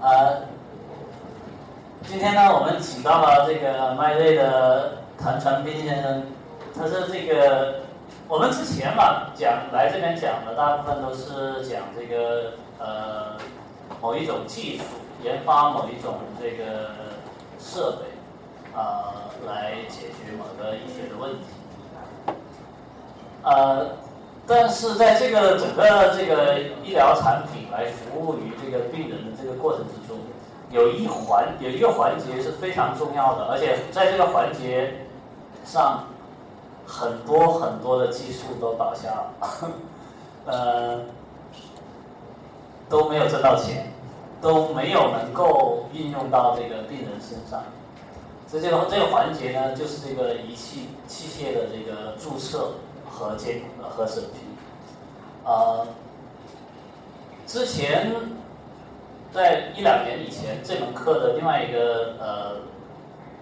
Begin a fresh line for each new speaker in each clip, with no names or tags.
呃，今天呢，我们请到了这个麦瑞的谭传斌先生，他是这个我们之前嘛讲来这边讲的大部分都是讲这个呃某一种技术，研发某一种这个设备啊、来解决某个医学的问题。呃，但是在这个整个这个医疗产品来服务于这个病人的这个过程之中，有一环有一个环节是非常重要的，而且在这个环节上，很多很多的技术都倒下了，呃，都没有挣到钱，都没有能够运用到这个病人身上。所以这个这个环节呢，就是这个仪器器械的这个注册和监呃和审批。呃，之前在一两年以前，这门课的另外一个呃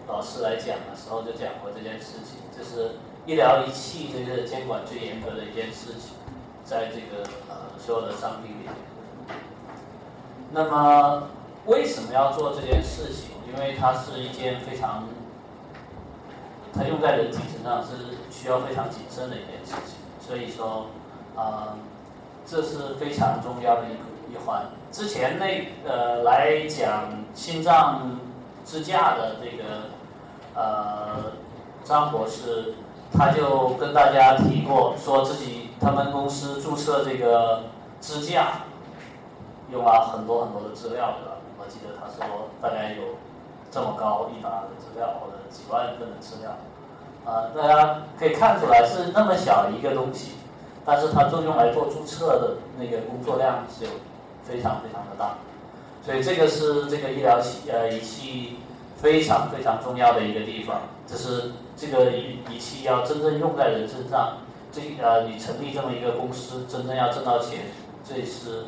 老师来讲的时候，就讲过这件事情，就是医疗仪器这个监管最严格的一件事情，在这个呃所有的商品里面。那么为什么要做这件事情？因为它是一件非常，它用在人体身上是需要非常谨慎的一件事情，所以说，啊、这是非常重要的一个一环。之前那呃来讲心脏支架的这个呃张博士，他就跟大家提过，说自己他们公司注册这个支架，用了很多很多的资料的。我记得他说大概有这么高一沓的资料，或者几万份的资料。啊、大家可以看出来是那么小一个东西，但是它就用来做注册的那个工作量是有非常非常的大，所以这个是这个医疗器呃仪器非常非常重要的一个地方，就是这个仪仪器要真正用在人身上，这呃你成立这么一个公司，真正要挣到钱，这是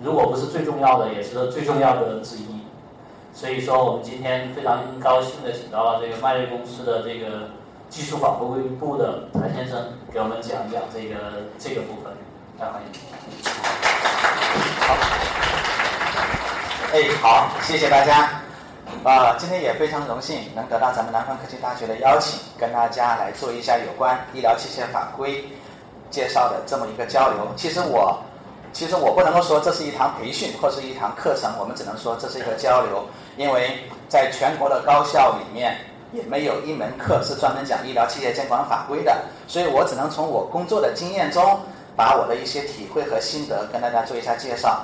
如果不是最重要的，也是最重要的之一。所以说，我们今天非常高兴的请到了这个迈瑞公司的这个技术保护部的谭先生，给我们讲一讲这个这个部分。大家欢迎。
好哎，好，谢谢大家。啊、今天也非常荣幸能得到咱们南方科技大学的邀请，跟大家来做一下有关医疗器械法规介绍的这么一个交流。其实我，其实我不能够说这是一堂培训或是一堂课程，我们只能说这是一个交流，因为在全国的高校里面也没有一门课是专门讲医疗器械监管法规的，所以我只能从我工作的经验中，把我的一些体会和心得跟大家做一下介绍。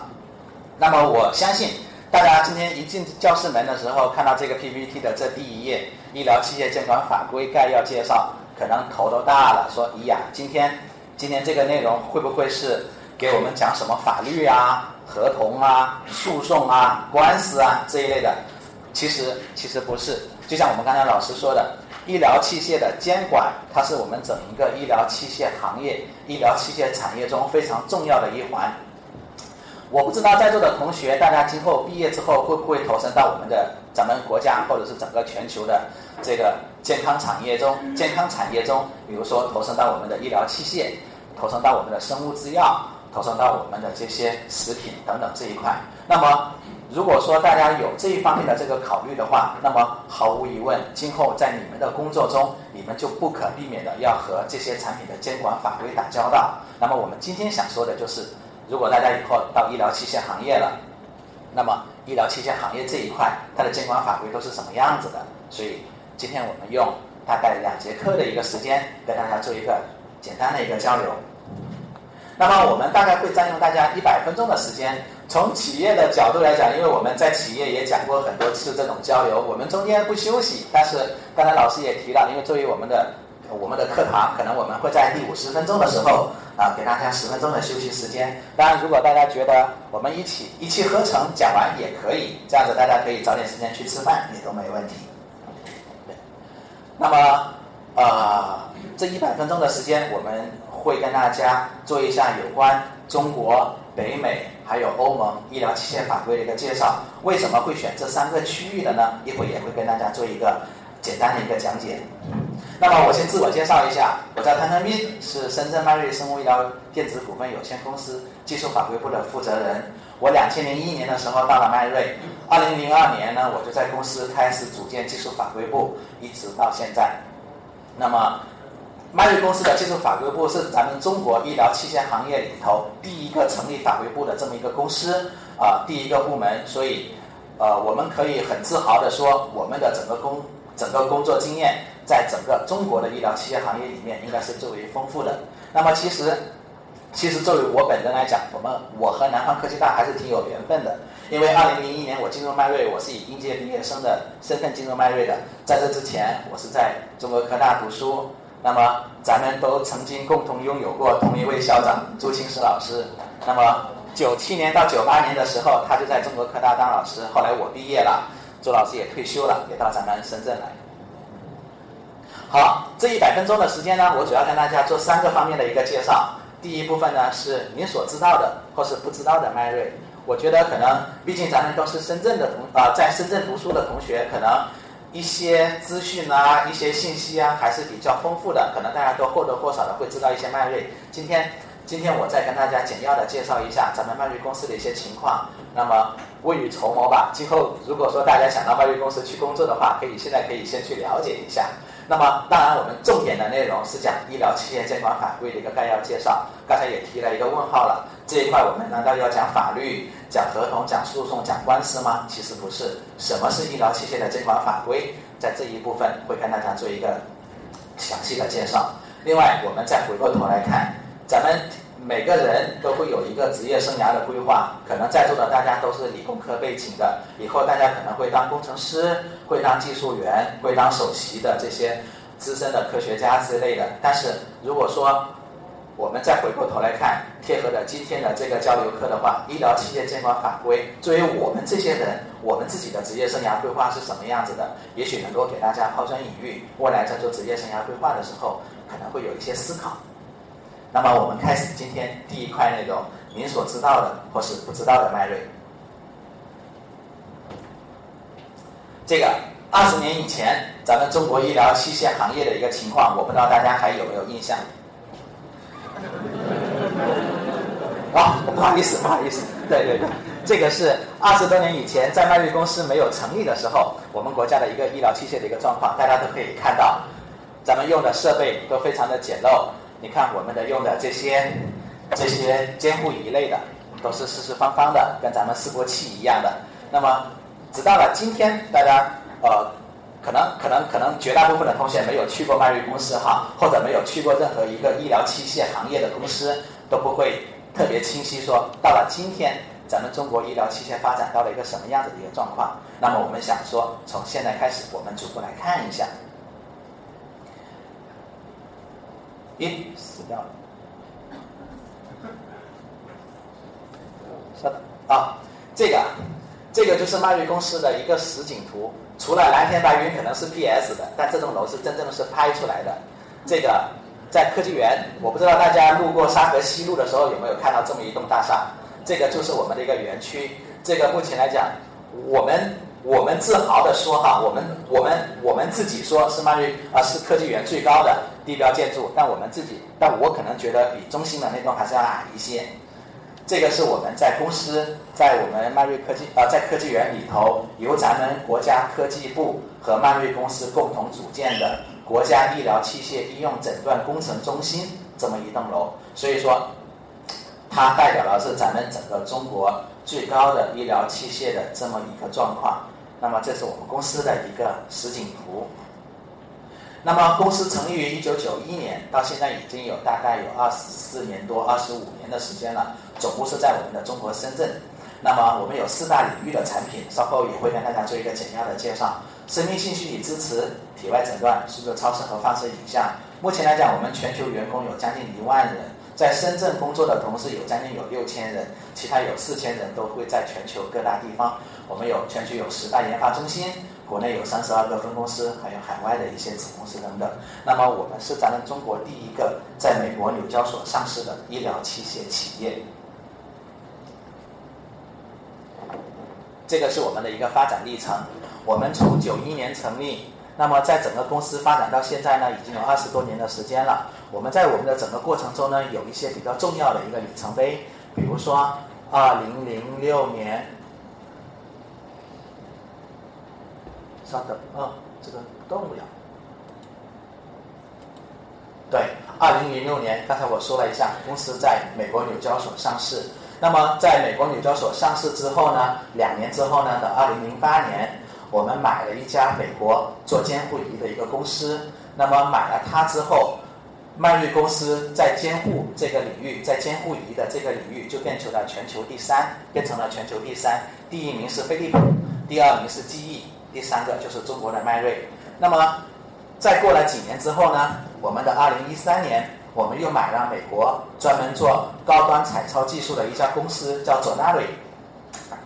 那么我相信大家今天一进教室门的时候，看到这个 PPT 的这第一页《医疗器械监管法规概要介绍》，可能头都大了，说：“咦呀，今天今天这个内容会不会是给我们讲什么法律啊、合同啊、诉讼啊、官司啊这一类的？”其实其实不是，就像我们刚才老师说的，医疗器械的监管，它是我们整一个医疗器械行业、医疗器械产业中非常重要的一环。我不知道在座的同学，大家今后毕业之后会不会投身到我们的咱们国家或者是整个全球的这个健康产业中？健康产业中，比如说投身到我们的医疗器械，投身到我们的生物制药，投送到我们的这些食品等等这一块。那么，如果说大家有这一方面的这个考虑的话，那么毫无疑问，今后在你们的工作中，你们就不可避免的要和这些产品的监管法规打交道。那么我们今天想说的就是。如果大家以后到医疗器械行业了，那么医疗器械行业这一块，它的监管法规都是什么样子的？所以今天我们用大概两节课的一个时间，跟大家做一个简单的一个交流。那么我们大概会占用大家一百分钟的时间。从企业的角度来讲，因为我们在企业也讲过很多次这种交流，我们中间不休息。但是刚才老师也提了，因为作为我们的我们的课堂，可能我们会在第五十分钟的时候啊，给大家十分钟的休息时间。当然，如果大家觉得我们一起一气呵成讲完也可以，这样子大家可以找点时间去吃饭，也都没问题。那么，呃，这一百分钟的时间，我们会跟大家做一下有关中国、北美还有欧盟医疗器械法规的一个介绍。为什么会选这三个区域的呢？一会儿也会跟大家做一个简单的一个讲解。那么我先自我介绍一下，我叫谭腾斌，是深圳迈瑞生物医疗电子股份有限公司技术法规部的负责人。我两千零一年的时候到了迈瑞，二零零二年呢，我就在公司开始组建技术法规部，一直到现在。那么，迈瑞公司的技术法规部是咱们中国医疗器械行业里头第一个成立法规部的这么一个公司啊，第一个部门，所以。呃，我们可以很自豪地说，我们的整个工整个工作经验，在整个中国的医疗器械行业里面，应该是最为丰富的。那么，其实，其实作为我本人来讲，我们我和南方科技大还是挺有缘分的。因为二零零一年我进入迈瑞，我是以应届毕业生的身份进入迈瑞的。在这之前，我是在中国科大读书。那么，咱们都曾经共同拥有过同一位校长朱清时老师。那么。九七年到九八年的时候，他就在中国科大当老师。后来我毕业了，朱老师也退休了，也到咱们深圳来。好，这一百分钟的时间呢，我主要跟大家做三个方面的一个介绍。第一部分呢是您所知道的或是不知道的迈瑞。我觉得可能，毕竟咱们都是深圳的同啊，在深圳读书的同学，可能一些资讯啊、一些信息啊还是比较丰富的，可能大家都或多或少的会知道一些迈瑞。今天。今天我再跟大家简要的介绍一下咱们迈瑞公司的一些情况，那么未雨绸缪吧。今后如果说大家想到迈瑞公司去工作的话，可以现在可以先去了解一下。那么当然我们重点的内容是讲医疗器械监管法规的一个概要介绍。刚才也提了一个问号了，这一块我们难道要讲法律、讲合同、讲诉讼、讲官司吗？其实不是。什么是医疗器械的监管法规？在这一部分会跟大家做一个详细的介绍。另外，我们再回过头来看。咱们每个人都会有一个职业生涯的规划，可能在座的大家都是理工科背景的，以后大家可能会当工程师，会当技术员，会当首席的这些资深的科学家之类的。但是如果说我们再回过头来看，贴合的今天的这个交流课的话，医疗器械监管法规，作为我们这些人，我们自己的职业生涯规划是什么样子的？也许能够给大家抛砖引玉，未来在做职业生涯规划的时候，可能会有一些思考。那么我们开始今天第一块内容，您所知道的或是不知道的迈瑞。这个二十年以前，咱们中国医疗器械行业的一个情况，我不知道大家还有没有印象？啊，不好意思，不好意思，对对对，这个是二十多年以前，在迈瑞公司没有成立的时候，我们国家的一个医疗器械的一个状况，大家都可以看到，咱们用的设备都非常的简陋。你看我们的用的这些这些监护仪类的，都是四四方方的，跟咱们示波器一样的。那么，直到了今天，大家呃，可能可能可能绝大部分的同学没有去过迈瑞公司哈，或者没有去过任何一个医疗器械行业的公司，都不会特别清晰说，到了今天，咱们中国医疗器械发展到了一个什么样子的一个状况。那么我们想说，从现在开始，我们逐步来看一下。咦，死掉了。稍等，啊，这个，这个就是迈瑞公司的一个实景图。除了蓝天白云可能是 PS 的，但这栋楼是真正的是拍出来的。这个在科技园，我不知道大家路过沙河西路的时候有没有看到这么一栋大厦。这个就是我们的一个园区。这个目前来讲，我们。我们自豪的说哈，我们我们我们自己说是迈瑞啊是科技园最高的地标建筑，但我们自己，但我可能觉得比中心的那栋还是要矮一些。这个是我们在公司，在我们迈瑞科技啊在科技园里头，由咱们国家科技部和迈瑞公司共同组建的国家医疗器械应用诊断工程中心这么一栋楼，所以说，它代表的是咱们整个中国最高的医疗器械的这么一个状况。那么这是我们公司的一个实景图。那么公司成立于一九九一年，到现在已经有大概有二十四年多、二十五年的时间了。总部是在我们的中国深圳。那么我们有四大领域的产品，稍后也会跟大家做一个简要的介绍。生命信息与支持、体外诊断、数字超声和放射影像。目前来讲，我们全球员工有将近一万人，在深圳工作的同事有将近有六千人，其他有四千人都会在全球各大地方。我们有全球有十大研发中心，国内有三十二个分公司，还有海外的一些子公司等等。那么我们是咱们中国第一个在美国纽交所上市的医疗器械企业。这个是我们的一个发展历程。我们从九一年成立，那么在整个公司发展到现在呢，已经有二十多年的时间了。我们在我们的整个过程中呢，有一些比较重要的一个里程碑，比如说二零零六年，稍等啊，这个动不了。对，二零零六年，刚才我说了一下，公司在美国纽交所上市。那么在美国纽交所上市之后呢，两年之后呢，到二零零八年，我们买了一家美国做监护仪的一个公司。那么买了它之后，迈瑞公司在监护这个领域，在监护仪的这个领域就变成了全球第三，变成了全球第三。第一名是飞利浦，第二名是记忆，第三个就是中国的迈瑞。那么再过了几年之后呢，我们的二零一三年，我们又买了美国专门做高端彩超技术的一家公司，叫 z o n a r i。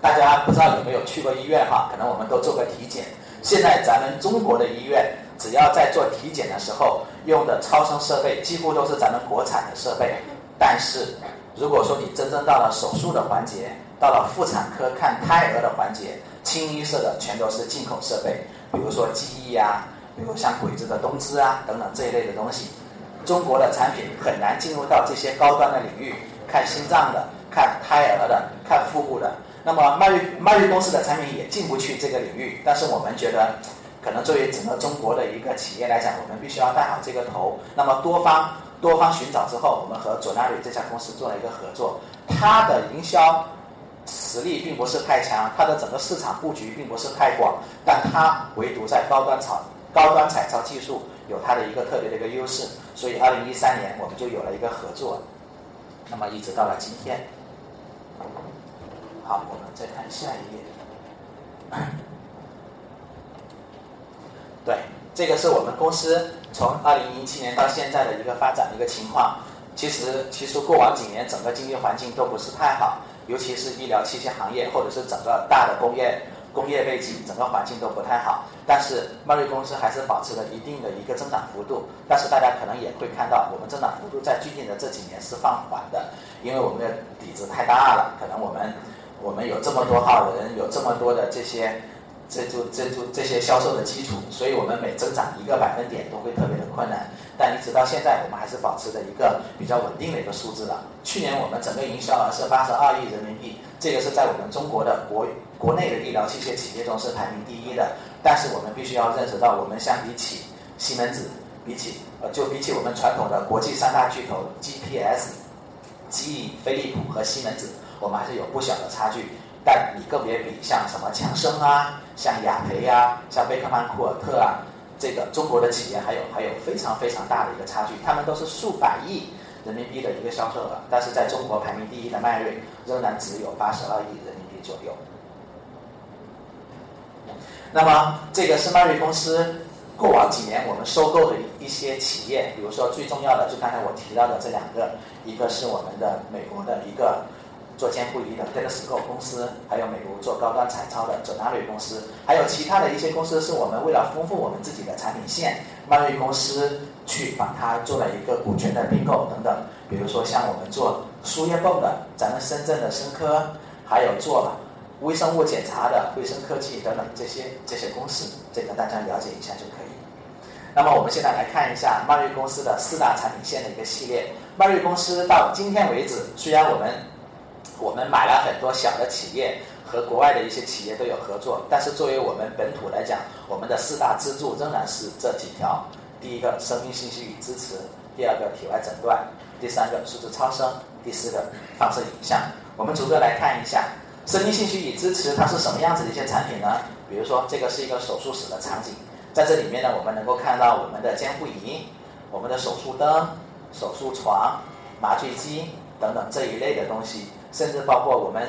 大家不知道有没有去过医院哈？可能我们都做过体检。现在咱们中国的医院，只要在做体检的时候用的超声设备，几乎都是咱们国产的设备。但是，如果说你真正到了手术的环节，到了妇产科看胎儿的环节，清一色的全都是进口设备，比如说记忆啊，比如像鬼子的东芝啊等等这一类的东西。中国的产品很难进入到这些高端的领域，看心脏的，看胎儿的，看腹部的。那么迈瑞迈瑞公司的产品也进不去这个领域，但是我们觉得，可能作为整个中国的一个企业来讲，我们必须要带好这个头。那么多方多方寻找之后，我们和佐纳瑞这家公司做了一个合作。它的营销实力并不是太强，它的整个市场布局并不是太广，但它唯独在高端彩高端彩超技术有它的一个特别的一个优势。所以二零一三年我们就有了一个合作，那么一直到了今天。好，我们再看下一页。对，这个是我们公司从二零一七年到现在的一个发展的一个情况。其实，其实过往几年整个经济环境都不是太好，尤其是医疗器械行业或者是整个大的工业工业背景，整个环境都不太好。但是，迈瑞公司还是保持了一定的一个增长幅度。但是大家可能也会看到，我们增长幅度在最近的这几年是放缓的，因为我们的底子太大了，可能我们。我们有这么多号人，有这么多的这些，这就这就这些销售的基础，所以我们每增长一个百分点都会特别的困难。但一直到现在，我们还是保持着一个比较稳定的一个数字的。去年我们整个营销额是八十二亿人民币，这个是在我们中国的国国内的医疗器械企业中是排名第一的。但是我们必须要认识到，我们相比起西门子，比起呃就比起我们传统的国际三大巨头 GPS、基因、飞利浦和西门子。我们还是有不小的差距，但你个别比像什么强生啊，像雅培呀，像贝克曼库尔特啊，这个中国的企业还有还有非常非常大的一个差距，他们都是数百亿人民币的一个销售额，但是在中国排名第一的迈瑞仍然只有八十二亿人民币左右。那么这个是迈瑞公司过往几年我们收购的一些企业，比如说最重要的就刚才我提到的这两个，一个是我们的美国的一个。做监护仪的 d e l s c o 公司，还有美国做高端彩超的佐纳瑞公司，还有其他的一些公司，是我们为了丰富我们自己的产品线，迈瑞公司去把它做了一个股权的并购等等。比如说像我们做输液泵的，咱们深圳的深科，还有做微生物检查的卫生科技等等这些这些公司，这个大家了解一下就可以。那么我们现在来看一下迈瑞公司的四大产品线的一个系列。迈瑞公司到今天为止，虽然我们我们买了很多小的企业，和国外的一些企业都有合作。但是作为我们本土来讲，我们的四大支柱仍然是这几条：第一个，生命信息与支持；第二个，体外诊断；第三个，数字超声；第四个，放射影像。我们逐个来看一下，生命信息与支持它是什么样子的一些产品呢？比如说，这个是一个手术室的场景，在这里面呢，我们能够看到我们的监护仪、我们的手术灯、手术床、麻醉机等等这一类的东西。甚至包括我们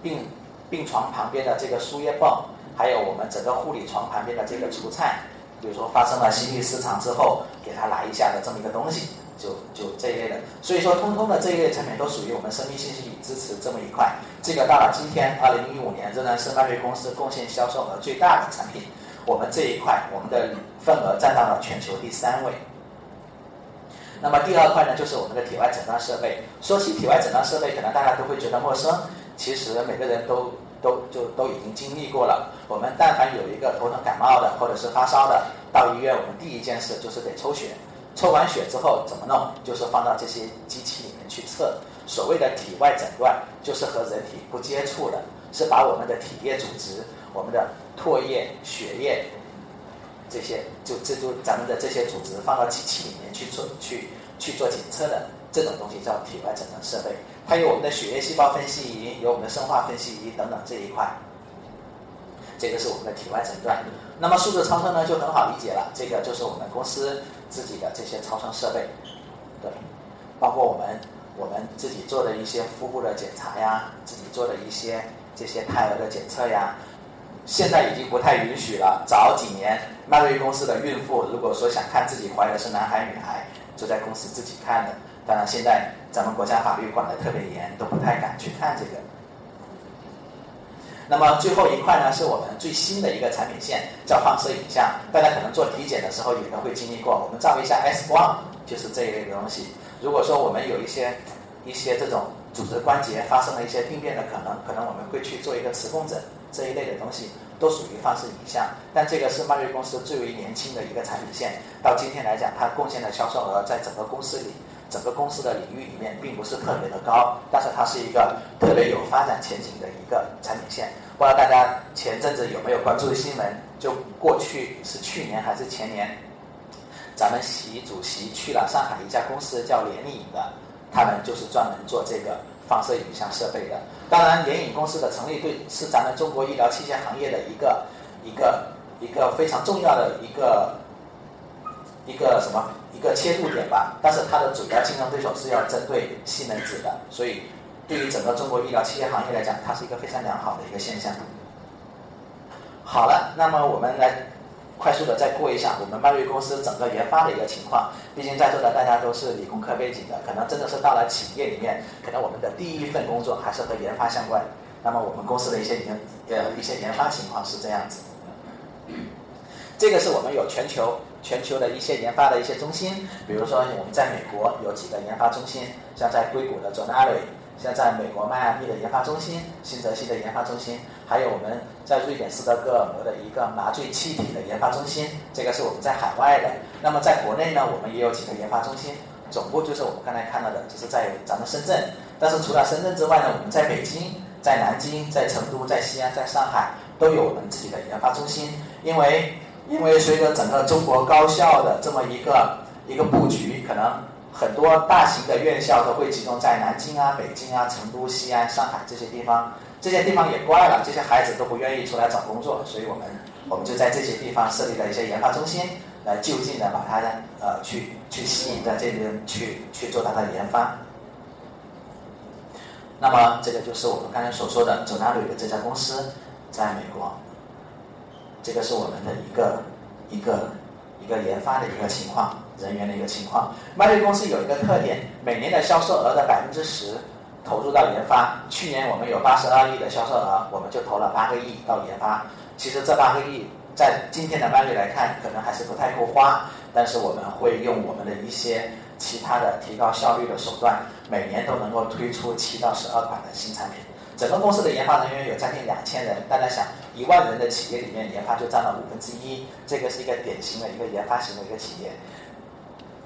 病病床旁边的这个输液泵，还有我们整个护理床旁边的这个除颤，比如说发生了心律失常之后，给他来一下的这么一个东西，就就这一类的。所以说，通通的这一类产品都属于我们生命信息与支持这么一块。这个到了今天，二零一五年仍然是迈瑞公司贡献销售额最大的产品。我们这一块，我们的份额占到了全球第三位。那么第二块呢，就是我们的体外诊断设备。说起体外诊断设备，可能大家都会觉得陌生。其实每个人都都就都已经经历过了。我们但凡有一个头疼感冒的或者是发烧的，到医院我们第一件事就是得抽血。抽完血之后怎么弄？就是放到这些机器里面去测。所谓的体外诊断，就是和人体不接触的，是把我们的体液组织、我们的唾液、血液这些，就这就咱们的这些组织放到机器里面去做去去做检测的。这种东西叫体外诊断设备，它有我们的血液细胞分析仪，有我们的生化分析仪等等这一块。这个是我们的体外诊断。那么数字超声呢就很好理解了，这个就是我们公司自己的这些超声设备，对，包括我们我们自己做的一些腹部的检查呀，自己做的一些这些胎儿的检测呀，现在已经不太允许了。早几年迈瑞公司的孕妇如果说想看自己怀的是男孩女孩，就在公司自己看的。当然，现在咱们国家法律管得特别严，都不太敢去看这个。那么最后一块呢，是我们最新的一个产品线，叫放射影像。大家可能做体检的时候也都会经历过，我们照一下 X 光，就是这一类的东西。如果说我们有一些一些这种组织关节发生了一些病变的可能，可能我们会去做一个磁共振这一类的东西，都属于放射影像。但这个是迈瑞公司最为年轻的一个产品线，到今天来讲，它贡献的销售额在整个公司里。整个公司的领域里面并不是特别的高，但是它是一个特别有发展前景的一个产品线。不知道大家前阵子有没有关注新闻？就过去是去年还是前年，咱们习主席去了上海一家公司叫联影的，他们就是专门做这个放射影像设备的。当然，联影公司的成立对是咱们中国医疗器械行业的一个一个一个非常重要的一个一个什么？一个切入点吧，但是它的主要竞争对手是要针对西门子的，所以对于整个中国医疗器械行业来讲，它是一个非常良好的一个现象。好了，那么我们来快速的再过一下我们迈瑞公司整个研发的一个情况。毕竟在座的大家都是理工科背景的，可能真的是到了企业里面，可能我们的第一份工作还是和研发相关。那么我们公司的一些研呃一些研发情况是这样子。这个是我们有全球。全球的一些研发的一些中心，比如说我们在美国有几个研发中心，像在硅谷的 j o n a r y 像在美国迈阿密的研发中心，新泽西的研发中心，还有我们在瑞典斯德哥尔摩的一个麻醉气体的研发中心，这个是我们在海外的。那么在国内呢，我们也有几个研发中心，总部就是我们刚才看到的，就是在咱们深圳。但是除了深圳之外呢，我们在北京、在南京、在成都、在西安、在上海都有我们自己的研发中心，因为。因为随着整个中国高校的这么一个一个布局，可能很多大型的院校都会集中在南京啊、北京啊、成都、西安、上海这些地方。这些地方也怪了，这些孩子都不愿意出来找工作，所以我们我们就在这些地方设立了一些研发中心，来就近的把它呃去去吸引在这边去去做它的研发。那么这个就是我们刚才所说的走纳瑞的这家公司，在美国。这个是我们的一个一个一个研发的一个情况，人员的一个情况。麦瑞公司有一个特点，每年的销售额的百分之十投入到研发。去年我们有八十二亿的销售额，我们就投了八个亿到研发。其实这八个亿在今天的麦瑞来看，可能还是不太够花，但是我们会用我们的一些其他的提高效率的手段，每年都能够推出七到十二款的新产品。整个公司的研发人员有将近两千人，大家想，一万人的企业里面，研发就占了五分之一，这个是一个典型的一个研发型的一个企业。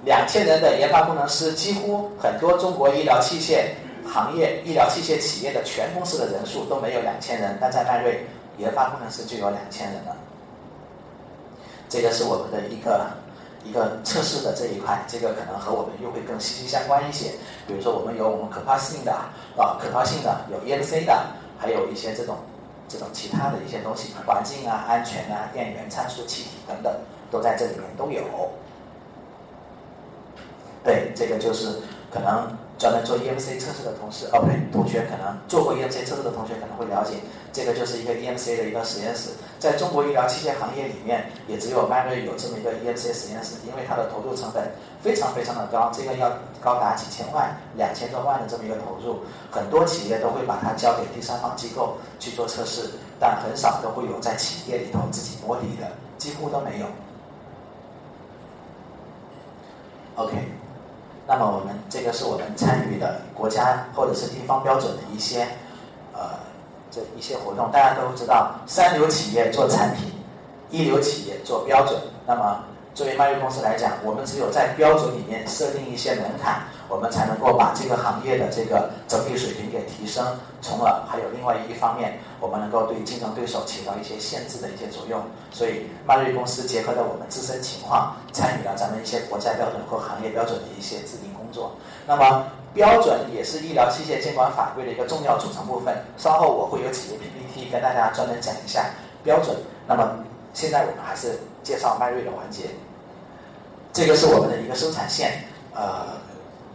两千人的研发工程师，几乎很多中国医疗器械行业、医疗器械企业的全公司的人数都没有两千人，但在迈瑞，研发工程师就有两千人了。这个是我们的一个。一个测试的这一块，这个可能和我们又会更息息相关一些。比如说，我们有我们可靠性的啊，可靠性的有 EMC 的，还有一些这种这种其他的一些东西，环境啊、安全啊、电源参数、气体等等，都在这里面都有。对，这个就是可能。专门做 EMC 测试的同事，哦不对，同学可能做过 EMC 测试的同学可能会了解，这个就是一个 EMC 的一个实验室。在中国医疗器械行业里面，也只有迈瑞有这么一个 EMC 实验室，因为它的投入成本非常非常的高，这个要高达几千万、两千多万的这么一个投入，很多企业都会把它交给第三方机构去做测试，但很少都会有在企业里头自己摸底的，几乎都没有。OK。那么我们这个是我们参与的国家或者是地方标准的一些呃这一些活动，大家都知道，三流企业做产品，一流企业做标准。那么作为贸易公司来讲，我们只有在标准里面设定一些门槛，我们才能够把这个行业的这个整体水平给提升。从而还有另外一方面，我们能够对竞争对手起到一些限制的一些作用。所以迈瑞公司结合了我们自身情况，参与了咱们一些国家标准或行业标准的一些制定工作。那么。标准也是医疗器械监管法规的一个重要组成部分。稍后我会有几页 PPT 跟大家专门讲一下标准。那么现在我们还是介绍迈瑞的环节。这个是我们的一个生产线，呃，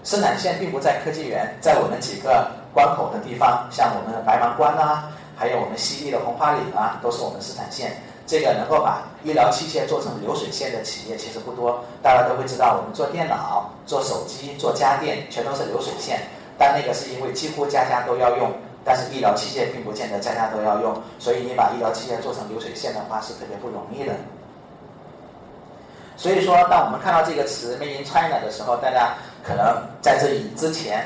生产线并不在科技园，在我们几个关口的地方，像我们的白芒关啊，还有我们西丽的红花岭啊，都是我们生产线。这个能够把医疗器械做成流水线的企业其实不多，大家都会知道，我们做电脑、做手机、做家电，全都是流水线。但那个是因为几乎家家都要用，但是医疗器械并不见得家家都要用，所以你把医疗器械做成流水线的话是特别不容易的。所以说，当我们看到这个词 “Made in China” 的时候，大家可能在这以之前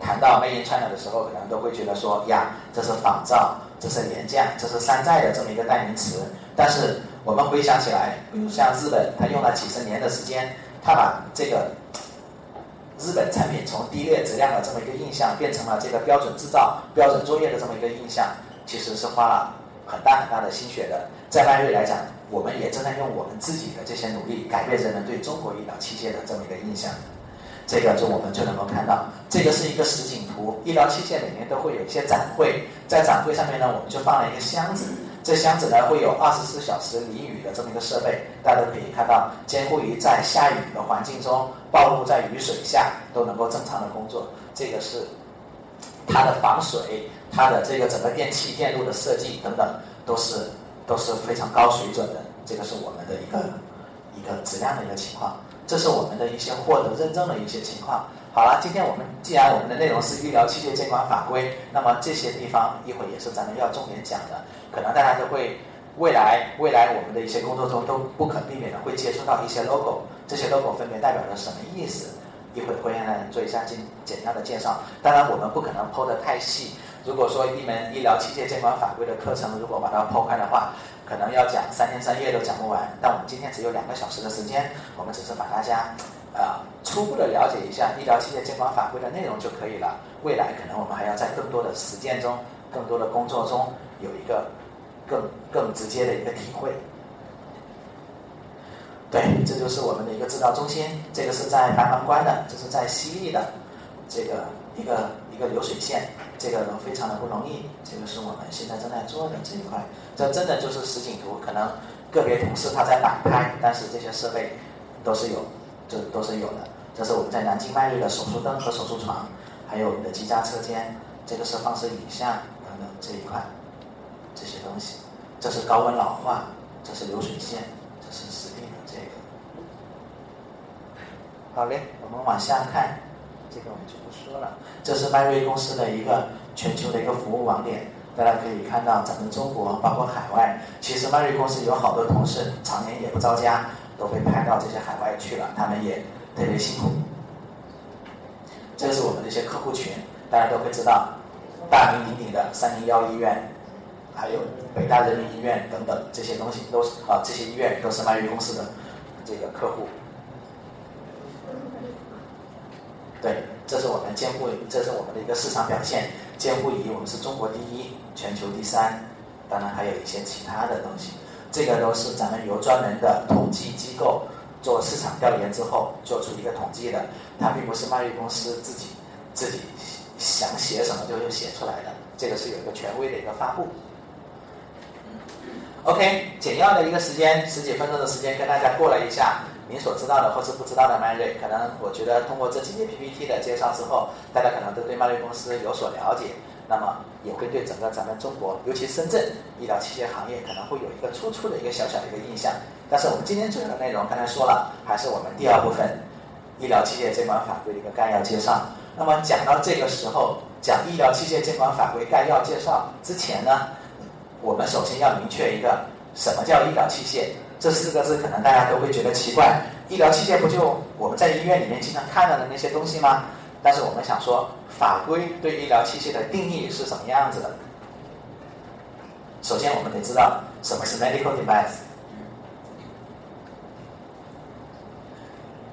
谈到 “Made in China” 的时候，可能都会觉得说呀，这是仿造。这是廉价，这是山寨的这么一个代名词。但是我们回想起来，比如像日本，它用了几十年的时间，它把这个日本产品从低劣质量的这么一个印象，变成了这个标准制造、标准作业的这么一个印象，其实是花了很大很大的心血的。在迈瑞来讲，我们也正在用我们自己的这些努力，改变人们对中国医疗器械的这么一个印象。这个就我们就能够看到，这个是一个实景图。医疗器械里面都会有一些展会，在展会上面呢，我们就放了一个箱子。这箱子呢会有二十四小时淋雨的这么一个设备，大家都可以看到，监护于在下雨的环境中，暴露在雨水下都能够正常的工作。这个是它的防水，它的这个整个电器电路的设计等等，都是都是非常高水准的。这个是我们的一个一个质量的一个情况。这是我们的一些获得认证的一些情况。好了，今天我们既然我们的内容是医疗器械监管法规，那么这些地方一会儿也是咱们要重点讲的。可能大家都会未来未来我们的一些工作中都不可避免的会接触到一些 logo，这些 logo 分别代表着什么意思？一会儿会让大家做一下简简单的介绍。当然我们不可能剖得太细。如果说一门医疗器械监管法规的课程，如果把它剖开的话，可能要讲三天三夜都讲不完，但我们今天只有两个小时的时间，我们只是把大家，呃，初步的了解一下医疗器械监管法规的内容就可以了。未来可能我们还要在更多的实践中、更多的工作中有一个更更直接的一个体会。对，这就是我们的一个制造中心，这个是在白芒关的，这是在西丽的，这个一个一个流水线。这个都非常的不容易，这个是我们现在正在做的这一块，这真的就是实景图，可能个别同事他在摆拍，但是这些设备都是有，这都是有的。这是我们在南京迈瑞的手术灯和手术床，还有我们的机架车间，这个是放射影像等等这一块，这些东西，这是高温老化，这是流水线，这是实地的这个。好嘞，我们往下看。这个我们就不说了。这是迈瑞公司的一个全球的一个服务网点，大家可以看到，咱们中国包括海外，其实迈瑞公司有好多同事常年也不着家，都被派到这些海外去了，他们也特别辛苦。这是我们的一些客户群，大家都会知道，大名鼎鼎的三零幺医院，还有北大人民医院等等这些东西都是啊，这些医院都是迈瑞公司的这个客户。对，这是我们监护，这是我们的一个市场表现。监护仪我们是中国第一，全球第三，当然还有一些其他的东西。这个都是咱们由专门的统计机构做市场调研之后做出一个统计的，它并不是迈瑞公司自己自己想写什么就就写出来的，这个是有一个权威的一个发布。OK，简要的一个时间，十几分钟的时间跟大家过了一下。您所知道的或是不知道的迈瑞，可能我觉得通过这几页 PPT 的介绍之后，大家可能都对迈瑞公司有所了解，那么也会对整个咱们中国，尤其深圳医疗器械行业可能会有一个初初的一个小小的一个印象。但是我们今天主要的内容刚才说了，还是我们第二部分医疗器械监管法规的一个概要介绍。那么讲到这个时候，讲医疗器械监管法规概要介绍之前呢，我们首先要明确一个什么叫医疗器械。这四个字可能大家都会觉得奇怪，医疗器械不就我们在医院里面经常看到的那些东西吗？但是我们想说，法规对医疗器械的定义是什么样子的？首先我们得知道什么是 medical device，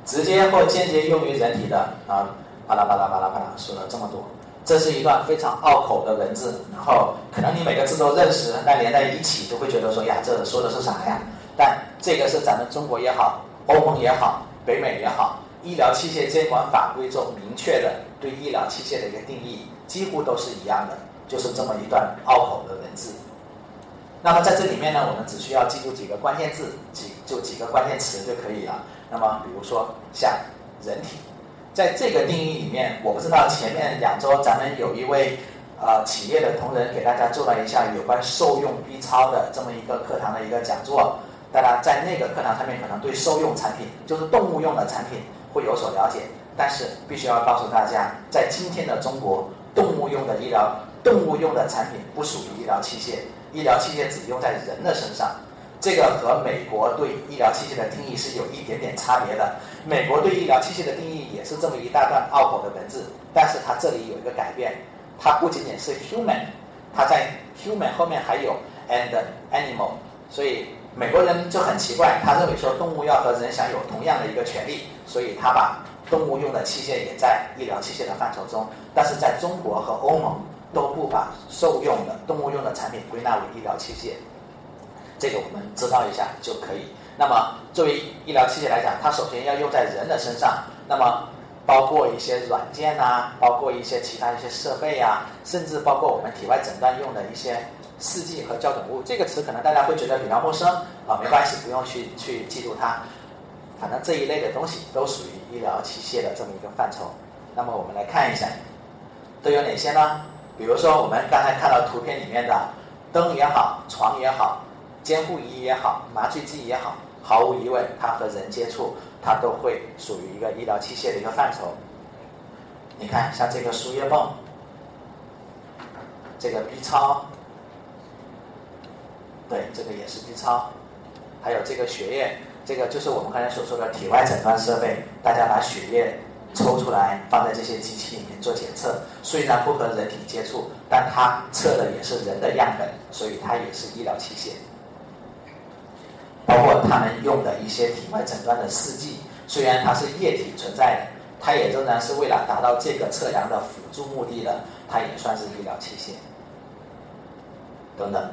直接或间接用于人体的啊，巴拉巴拉巴拉巴拉说了这么多，这是一段非常拗口的文字，然后可能你每个字都认识，但连在一起就会觉得说呀，这说的是啥呀？但这个是咱们中国也好，欧盟也好，北美也好，医疗器械监管法规中明确的对医疗器械的一个定义，几乎都是一样的，就是这么一段拗口的文字。那么在这里面呢，我们只需要记住几个关键字，几就几个关键词就可以了。那么比如说像人体，在这个定义里面，我不知道前面两周咱们有一位呃企业的同仁给大家做了一下有关受用 B 超的这么一个课堂的一个讲座，大家在那个课堂上面可能对兽用产品，就是动物用的产品会有所了解，但是必须要告诉大家，在今天的中国，动物用的医疗动物用的产品不属于医疗器械。医疗器械只用在人的身上，这个和美国对医疗器械的定义是有一点点差别的。美国对医疗器械的定义也是这么一大段拗口的文字，但是它这里有一个改变，它不仅仅是 human，它在 human 后面还有 and animal，所以美国人就很奇怪，他认为说动物要和人享有同样的一个权利，所以他把动物用的器械也在医疗器械的范畴中，但是在中国和欧盟。都不把兽用的动物用的产品归纳为医疗器械，这个我们知道一下就可以。那么作为医疗器械来讲，它首先要用在人的身上，那么包括一些软件呐，包括一些其他一些设备啊，甚至包括我们体外诊断用的一些试剂和校准物。这个词可能大家会觉得比较陌生啊，没关系，不用去去记住它。反正这一类的东西都属于医疗器械的这么一个范畴。那么我们来看一下，都有哪些呢？比如说，我们刚才看到图片里面的灯也好，床也好，监护仪也好，麻醉机也好，毫无疑问，它和人接触，它都会属于一个医疗器械的一个范畴。你看，像这个输液泵，这个 B 超，对，这个也是 B 超，还有这个血液，这个就是我们刚才所说的体外诊断设备，大家把血液。抽出来放在这些机器里面做检测，虽然不和人体接触，但它测的也是人的样本，所以它也是医疗器械。包括他们用的一些体外诊断的试剂，虽然它是液体存在的，它也仍然是为了达到这个测量的辅助目的的，它也算是医疗器械。等等。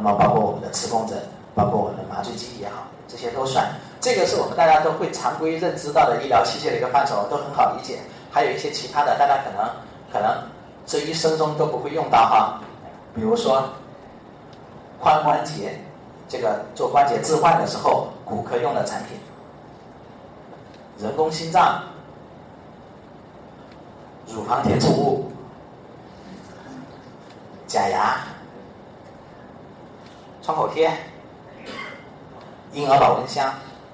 那么包括我们的磁共振，包括我们的麻醉机也好，这些都算。这个是我们大家都会常规认知到的医疗器械的一个范畴，都很好理解。还有一些其他的，大家可能可能这一生中都不会用到哈，比如说髋关节，这个做关节置换的时候，骨科用的产品，人工心脏，乳房填充物，假牙，创口贴，婴儿保温箱。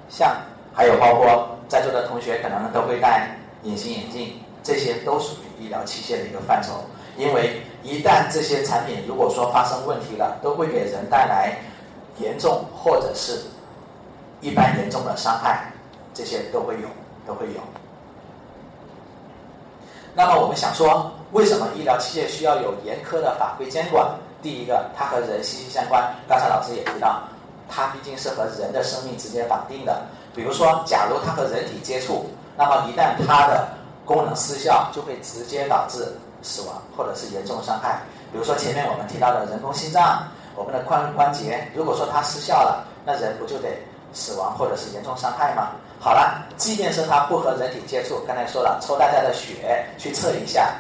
像还有包括在座的同学可能都会戴隐形眼镜，这些都属于医疗器械的一个范畴。因为一旦这些产品如果说发生问题了，都会给人带来严重或者是一般严重的伤害，这些都会有，都会有。那么我们想说，为什么医疗器械需要有严苛的法规监管？第一个，它和人息息相关。刚才老师也提到。它毕竟是和人的生命直接绑定的。比如说，假如它和人体接触，那么一旦它的功能失效，就会直接导致死亡或者是严重伤害。比如说前面我们提到的人工心脏，我们的髋关节，如果说它失效了，那人不就得死亡或者是严重伤害吗？好了，即便是它不和人体接触，刚才说了，抽大家的血去测一下，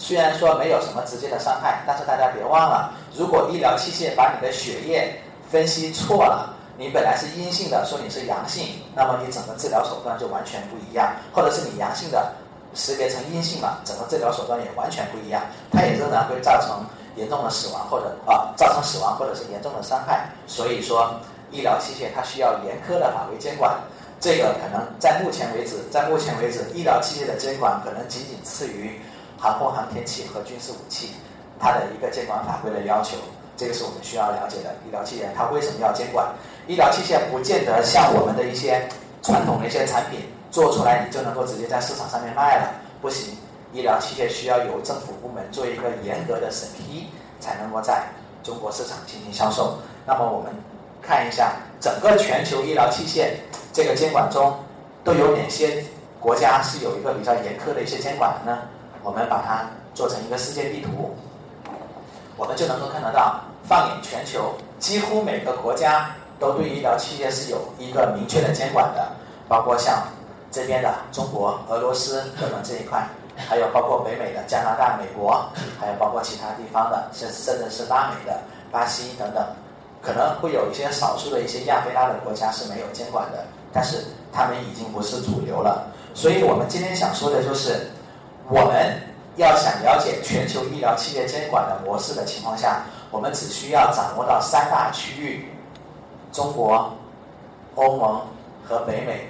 虽然说没有什么直接的伤害，但是大家别忘了，如果医疗器械把你的血液分析错了，你本来是阴性的，说你是阳性，那么你整个治疗手段就完全不一样；或者是你阳性的识别成阴性了，整个治疗手段也完全不一样，它也仍然会造成严重的死亡或者啊造成死亡或者是严重的伤害。所以说，医疗器械它需要严苛的法规监管。这个可能在目前为止，在目前为止，医疗器械的监管可能仅仅次于航空航天器和军事武器，它的一个监管法规的要求。这个是我们需要了解的医疗器械，它为什么要监管？医疗器械不见得像我们的一些传统的一些产品做出来你就能够直接在市场上面卖了，不行。医疗器械需要由政府部门做一个严格的审批，才能够在中国市场进行销售。那么我们看一下整个全球医疗器械这个监管中都有哪些国家是有一个比较严苛的一些监管的呢？我们把它做成一个世界地图，我们就能够看得到，放眼全球，几乎每个国家都对医疗器械是有一个明确的监管的，包括像这边的中国、俄罗斯等等这一块。还有包括北美的加拿大、美国，还有包括其他地方的，甚甚至是拉美的巴西等等，可能会有一些少数的一些亚非拉的国家是没有监管的，但是他们已经不是主流了。所以我们今天想说的就是，我们要想了解全球医疗器械监管的模式的情况下，我们只需要掌握到三大区域：中国、欧盟和北美。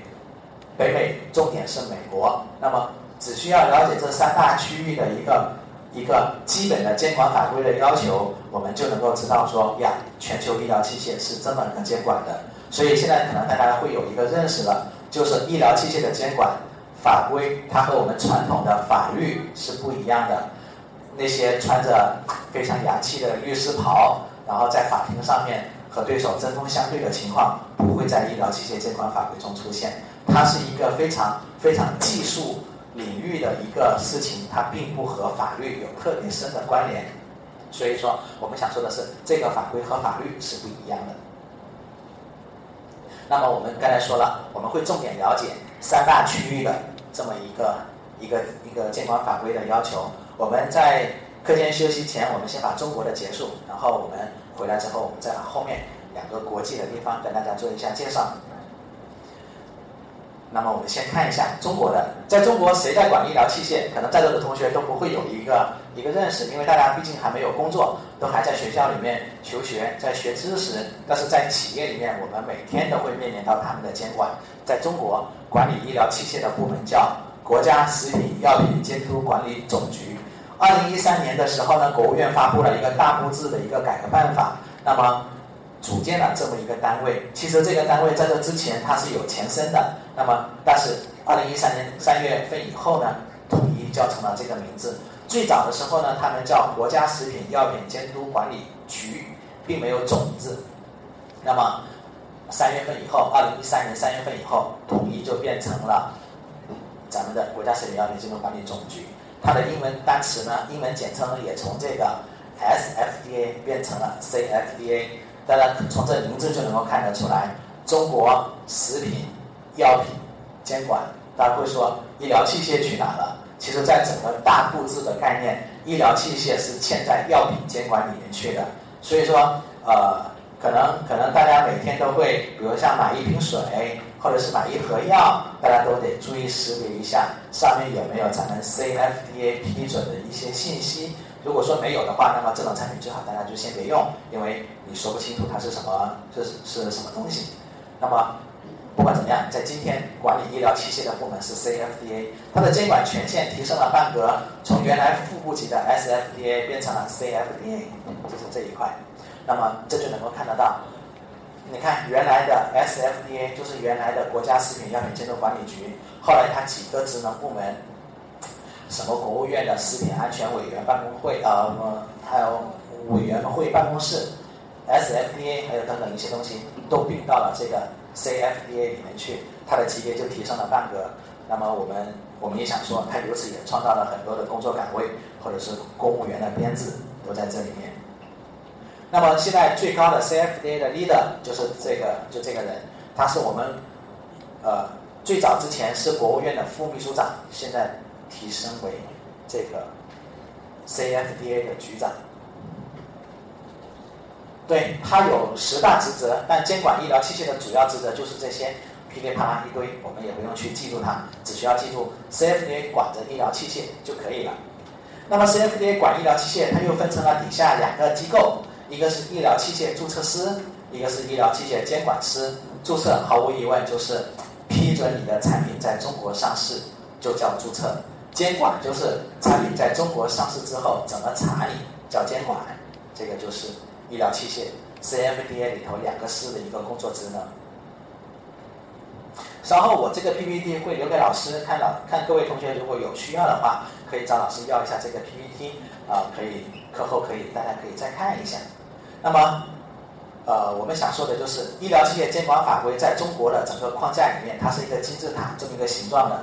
北美重点是美国，那么。只需要了解这三大区域的一个一个基本的监管法规的要求，我们就能够知道说呀，全球医疗器械是这么个监管的。所以现在可能大家会有一个认识了，就是医疗器械的监管法规，它和我们传统的法律是不一样的。那些穿着非常洋气的律师袍，然后在法庭上面和对手针锋相对的情况，不会在医疗器械监管法规中出现。它是一个非常非常技术。领域的一个事情，它并不和法律有特别深的关联，所以说我们想说的是，这个法规和法律是不一样的。那么我们刚才说了，我们会重点了解三大区域的这么一个一个一个监管法规的要求。我们在课间休息前，我们先把中国的结束，然后我们回来之后，我们再把后面两个国际的地方跟大家做一下介绍。那么我们先看一下中国的，在中国谁在管医疗器械？可能在座的同学都不会有一个一个认识，因为大家毕竟还没有工作，都还在学校里面求学，在学知识。但是在企业里面，我们每天都会面临到他们的监管。在中国，管理医疗器械的部门叫国家食品药品监督管理总局。二零一三年的时候呢，国务院发布了一个大布置的一个改革办法。那么组建了这么一个单位，其实这个单位在这之前它是有前身的，那么但是二零一三年三月份以后呢，统一叫成了这个名字。最早的时候呢，他们叫国家食品药品监督管理局，并没有总字。那么三月份以后，二零一三年三月份以后，统一就变成了咱们的国家食品药品监督管理总局。它的英文单词呢，英文简称也从这个 SFDA 变成了 CFDA。大家从这名字就能够看得出来，中国食品药品监管，大家会说医疗器械去哪了？其实，在整个大布置的概念，医疗器械是嵌在药品监管里面去的。所以说，呃，可能可能大家每天都会，比如像买一瓶水，或者是买一盒药，大家都得注意识别一下上面有没有咱们 CFDA 批准的一些信息。如果说没有的话，那么这种产品最好大家就先别用，因为你说不清楚它是什么，是是什么东西。那么不管怎么样，在今天管理医疗器械的部门是 CFDA，它的监管权限提升了半格，从原来副部级的 SFDA 变成了 CFDA，就是这一块。那么这就能够看得到，你看原来的 SFDA 就是原来的国家食品药品监督管理局，后来它几个职能部门。什么国务院的食品安全委员办公会啊，还有委员会办公室，SFDA 还有等等一些东西都并到了这个 CFDA 里面去，它的级别就提升了半格。那么我们我们也想说，它由此也创造了很多的工作岗位，或者是公务员的编制都在这里面。那么现在最高的 CFDA 的 leader 就是这个就这个人，他是我们呃最早之前是国务院的副秘书长，现在。提升为这个 CFDA 的局长，对他有十大职责，但监管医疗器械的主要职责就是这些，噼里啪啦一堆，我们也不用去记住它，只需要记住 CFDA 管着医疗器械就可以了。那么 CFDA 管医疗器械，它又分成了底下两个机构，一个是医疗器械注册师，一个是医疗器械监管师。注册毫无疑问就是批准你的产品在中国上市，就叫注册。监管就是产品在中国上市之后怎么查你，叫监管，这个就是医疗器械 CFDA 里头两个师的一个工作职能。稍后我这个 PPT 会留给老师看，老看各位同学如果有需要的话，可以找老师要一下这个 PPT，啊，可以课后可以大家可以再看一下。那么，呃，我们想说的就是医疗器械监管法规在中国的整个框架里面，它是一个金字塔这么一个形状的。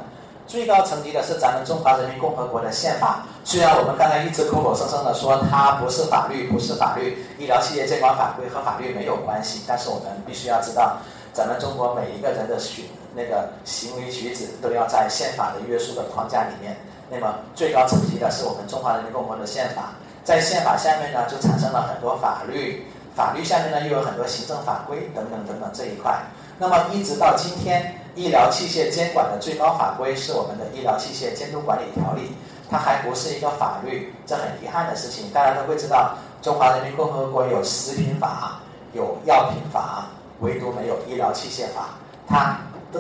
最高层级的是咱们中华人民共和国的宪法，虽然我们刚才一直口口声声的说它不是法律，不是法律，医疗器械监管法规和法律没有关系，但是我们必须要知道，咱们中国每一个人的许那个行为举止都要在宪法的约束的框架里面。那么最高层级的是我们中华人民共和国的宪法，在宪法下面呢就产生了很多法律，法律下面呢又有很多行政法规等等等等这一块。那么一直到今天。医疗器械监管的最高法规是我们的《医疗器械监督管理条例》，它还不是一个法律，这很遗憾的事情。大家都会知道，中华人民共和国有食品法、有药品法，唯独没有医疗器械法。它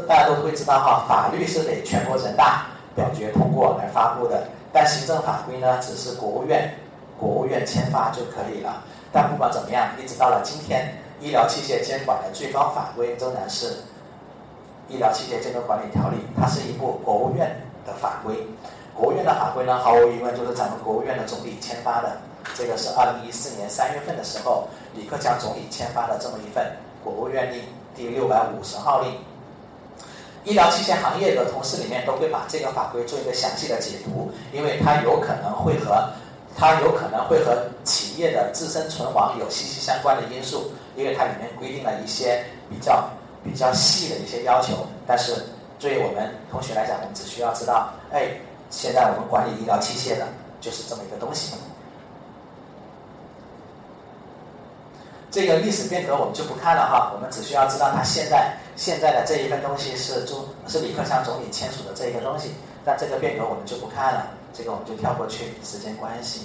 大家都会知道哈，法律是得全国人大表决通过来发布的，但行政法规呢，只是国务院国务院签发就可以了。但不管怎么样，一直到了今天，医疗器械监管的最高法规仍然是。医疗器械监督管理条例，它是一部国务院的法规。国务院的法规呢，毫无疑问就是咱们国务院的总理签发的。这个是二零一四年三月份的时候，李克强总理签发的这么一份国务院令第六百五十号令。医疗器械行业的同事里面都会把这个法规做一个详细的解读，因为它有可能会和它有可能会和企业的自身存亡有息息相关的因素，因为它里面规定了一些比较。比较细的一些要求，但是对于我们同学来讲，我们只需要知道，哎，现在我们管理医疗器械的就是这么一个东西。这个历史变革我们就不看了哈，我们只需要知道它现在现在的这一份东西是中是李克强总理签署的这一个东西，那这个变革我们就不看了，这个我们就跳过去，时间关系。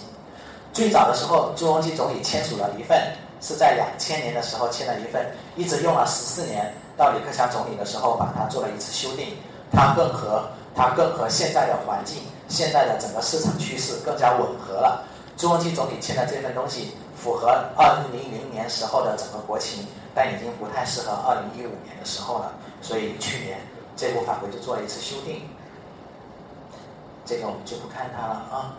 最早的时候，朱镕基总理签署了一份，是在两千年的时候签了一份，一直用了十四年。到李克强总理的时候，把它做了一次修订，它更和它更和现在的环境、现在的整个市场趋势更加吻合了。朱镕基总理签的这份东西符合二零零零年时候的整个国情，但已经不太适合二零一五年的时候了。所以去年这部法规就做了一次修订，这个我们就不看它了啊。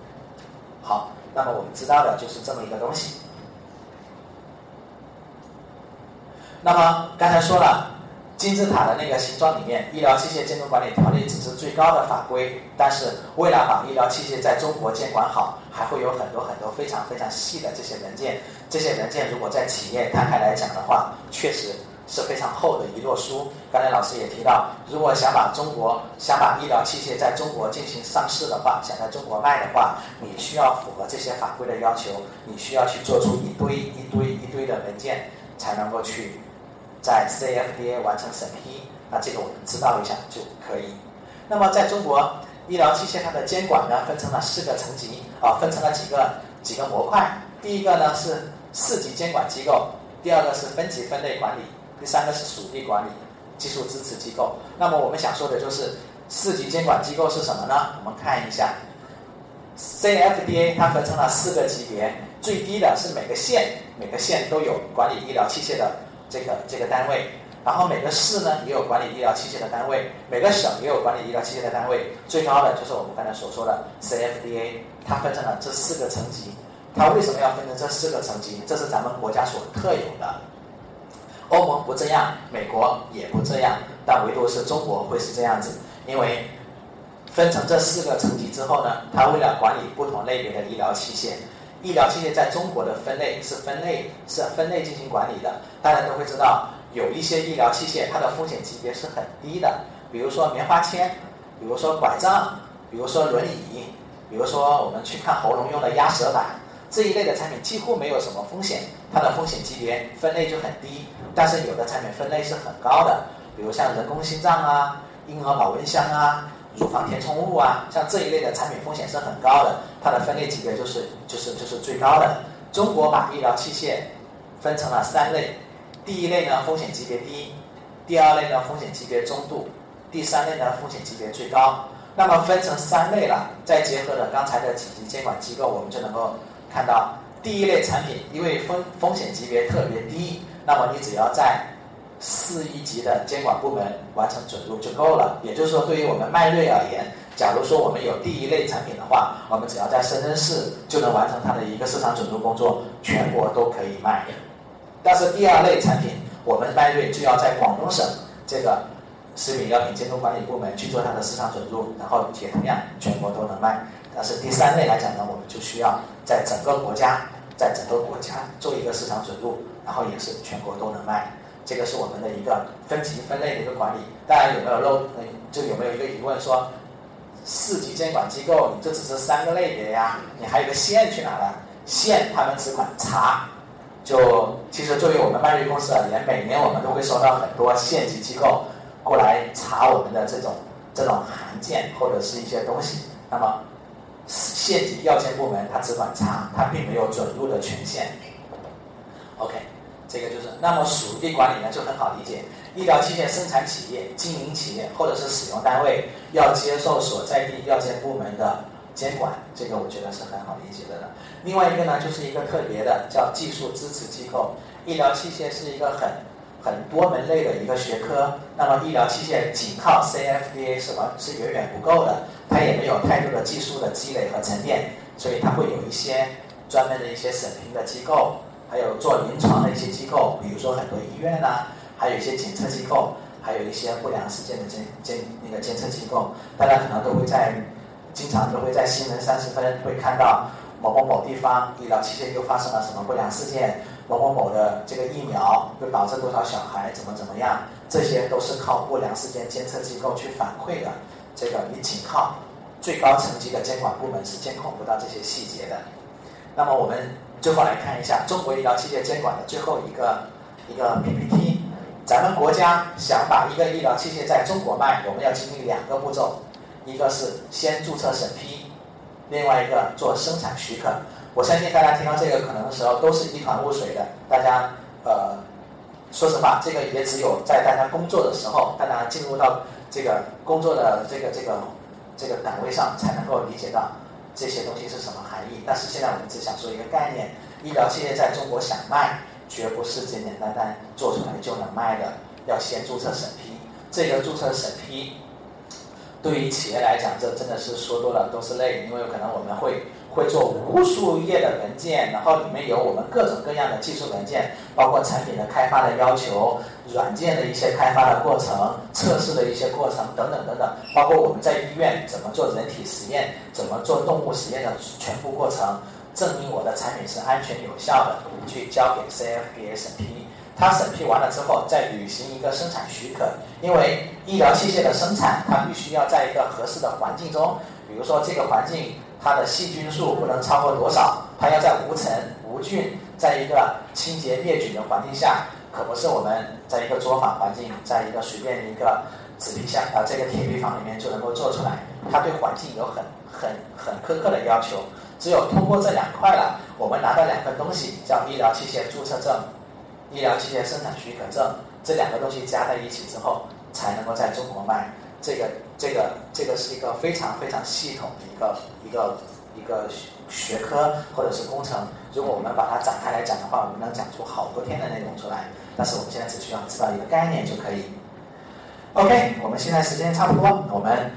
好，那么我们知道的就是这么一个东西。那么刚才说了。金字塔的那个形状里面，医疗器械监督管理条例只是最高的法规，但是为了把医疗器械在中国监管好，还会有很多很多非常非常细的这些文件。这些文件如果在企业摊开来讲的话，确实是非常厚的一摞书。刚才老师也提到，如果想把中国想把医疗器械在中国进行上市的话，想在中国卖的话，你需要符合这些法规的要求，你需要去做出一堆一堆一堆的文件，才能够去。在 CFDA 完成审批，那这个我们知道一下就可以。那么在中国医疗器械它的监管呢，分成了四个层级啊，分成了几个几个模块。第一个呢是市级监管机构，第二个是分级分类管理，第三个是属地管理、技术支持机构。那么我们想说的就是市级监管机构是什么呢？我们看一下，CFDA 它分成了四个级别，最低的是每个县每个县都有管理医疗器械的。这个这个单位，然后每个市呢也有管理医疗器械的单位，每个省也有管理医疗器械的单位，最高的就是我们刚才所说的 CFDA，它分成了这四个层级。它为什么要分成这四个层级？这是咱们国家所特有的。欧盟不这样，美国也不这样，但唯独是中国会是这样子。因为分成这四个层级之后呢，它为了管理不同类别的医疗器械。医疗器械在中国的分类是分类是分类进行管理的，大家都会知道，有一些医疗器械它的风险级别是很低的，比如说棉花签，比如说拐杖，比如说轮椅，比如说我们去看喉咙用的压舌板这一类的产品几乎没有什么风险，它的风险级别分类就很低。但是有的产品分类是很高的，比如像人工心脏啊、婴儿保温箱啊。乳房填充物啊，像这一类的产品风险是很高的，它的分类级别就是就是就是最高的。中国把医疗器械分成了三类，第一类呢风险级别低，第二类呢风险级别中度，第三类呢风险级别最高。那么分成三类了，再结合了刚才的几级监管机构，我们就能够看到，第一类产品因为风风险级别特别低，那么你只要在四一级的监管部门完成准入就够了。也就是说，对于我们迈瑞而言，假如说我们有第一类产品的话，我们只要在深圳市就能完成它的一个市场准入工作，全国都可以卖。但是第二类产品，我们麦瑞就要在广东省这个食品药品监督管理部门去做它的市场准入，然后也同样全国都能卖。但是第三类来讲呢，我们就需要在整个国家，在整个国家做一个市场准入，然后也是全国都能卖。这个是我们的一个分级分类的一个管理。大家有没有漏？就有没有一个疑问说，四级监管机构，你这只是三个类别呀？你还有个县去哪了？县他们只管查。就其实作为我们麦瑞公司而言，每年我们都会收到很多县级机构过来查我们的这种这种函件或者是一些东西。那么县级药监部门它只管查，它并没有准入的权限。OK，这个就是。那么属地管理呢就很好理解，医疗器械生产企业、经营企业或者是使用单位要接受所在地药监部门的监管，这个我觉得是很好理解的了。另外一个呢就是一个特别的叫技术支持机构，医疗器械是一个很很多门类的一个学科，那么医疗器械仅靠 CFDA 什么是远远不够的。它也没有太多的技术的积累和沉淀，所以它会有一些专门的一些审评的机构，还有做临床的一些机构，比如说很多医院呐，还有一些检测机构，还有一些不良事件的监监那个监测机构。大家可能都会在经常都会在新闻三十分会看到某某某地方医疗器械又发生了什么不良事件，某某某的这个疫苗又导致多少小孩怎么怎么样，这些都是靠不良事件监测机构去反馈的。这个你仅靠最高层级的监管部门是监控不到这些细节的。那么我们最后来看一下中国医疗器械监管的最后一个一个 PPT。咱们国家想把一个医疗器械在中国卖，我们要经历两个步骤，一个是先注册审批，另外一个做生产许可。我相信大家听到这个可能的时候都是一团雾水的。大家呃，说实话，这个也只有在大家工作的时候，大家进入到。这个工作的这个这个这个岗位上才能够理解到这些东西是什么含义。但是现在我们只想说一个概念：医疗器械在中国想卖，绝不是简简单单做出来就能卖的，要先注册审批。这个注册审批对于企业来讲，这真的是说多了都是泪，因为可能我们会。会做无数页的文件，然后里面有我们各种各样的技术文件，包括产品的开发的要求、软件的一些开发的过程、测试的一些过程等等等等，包括我们在医院怎么做人体实验、怎么做动物实验的全部过程，证明我的产品是安全有效的，去交给 CFDA 审批。它审批完了之后，再履行一个生产许可，因为医疗器械的生产，它必须要在一个合适的环境中，比如说这个环境。它的细菌数不能超过多少？它要在无尘无菌，在一个清洁灭菌的环境下，可不是我们在一个作坊环境，在一个随便一个纸皮箱啊这个铁皮房里面就能够做出来。它对环境有很很很苛刻的要求。只有通过这两块了，我们拿到两份东西，叫医疗器械注册证、医疗器械生产许可证，这两个东西加在一起之后，才能够在中国卖。这个这个这个是一个非常非常系统的一个一个一个学科或者是工程。如果我们把它展开来讲的话，我们能讲出好多天的内容出来。但是我们现在只需要知道一个概念就可以。OK，我们现在时间差不多，我们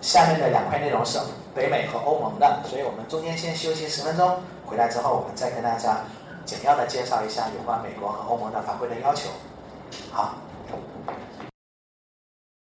下面的两块内容是北美和欧盟的，所以我们中间先休息十分钟，回来之后我们再跟大家简要的介绍一下有关美国和欧盟的法规的要求。好。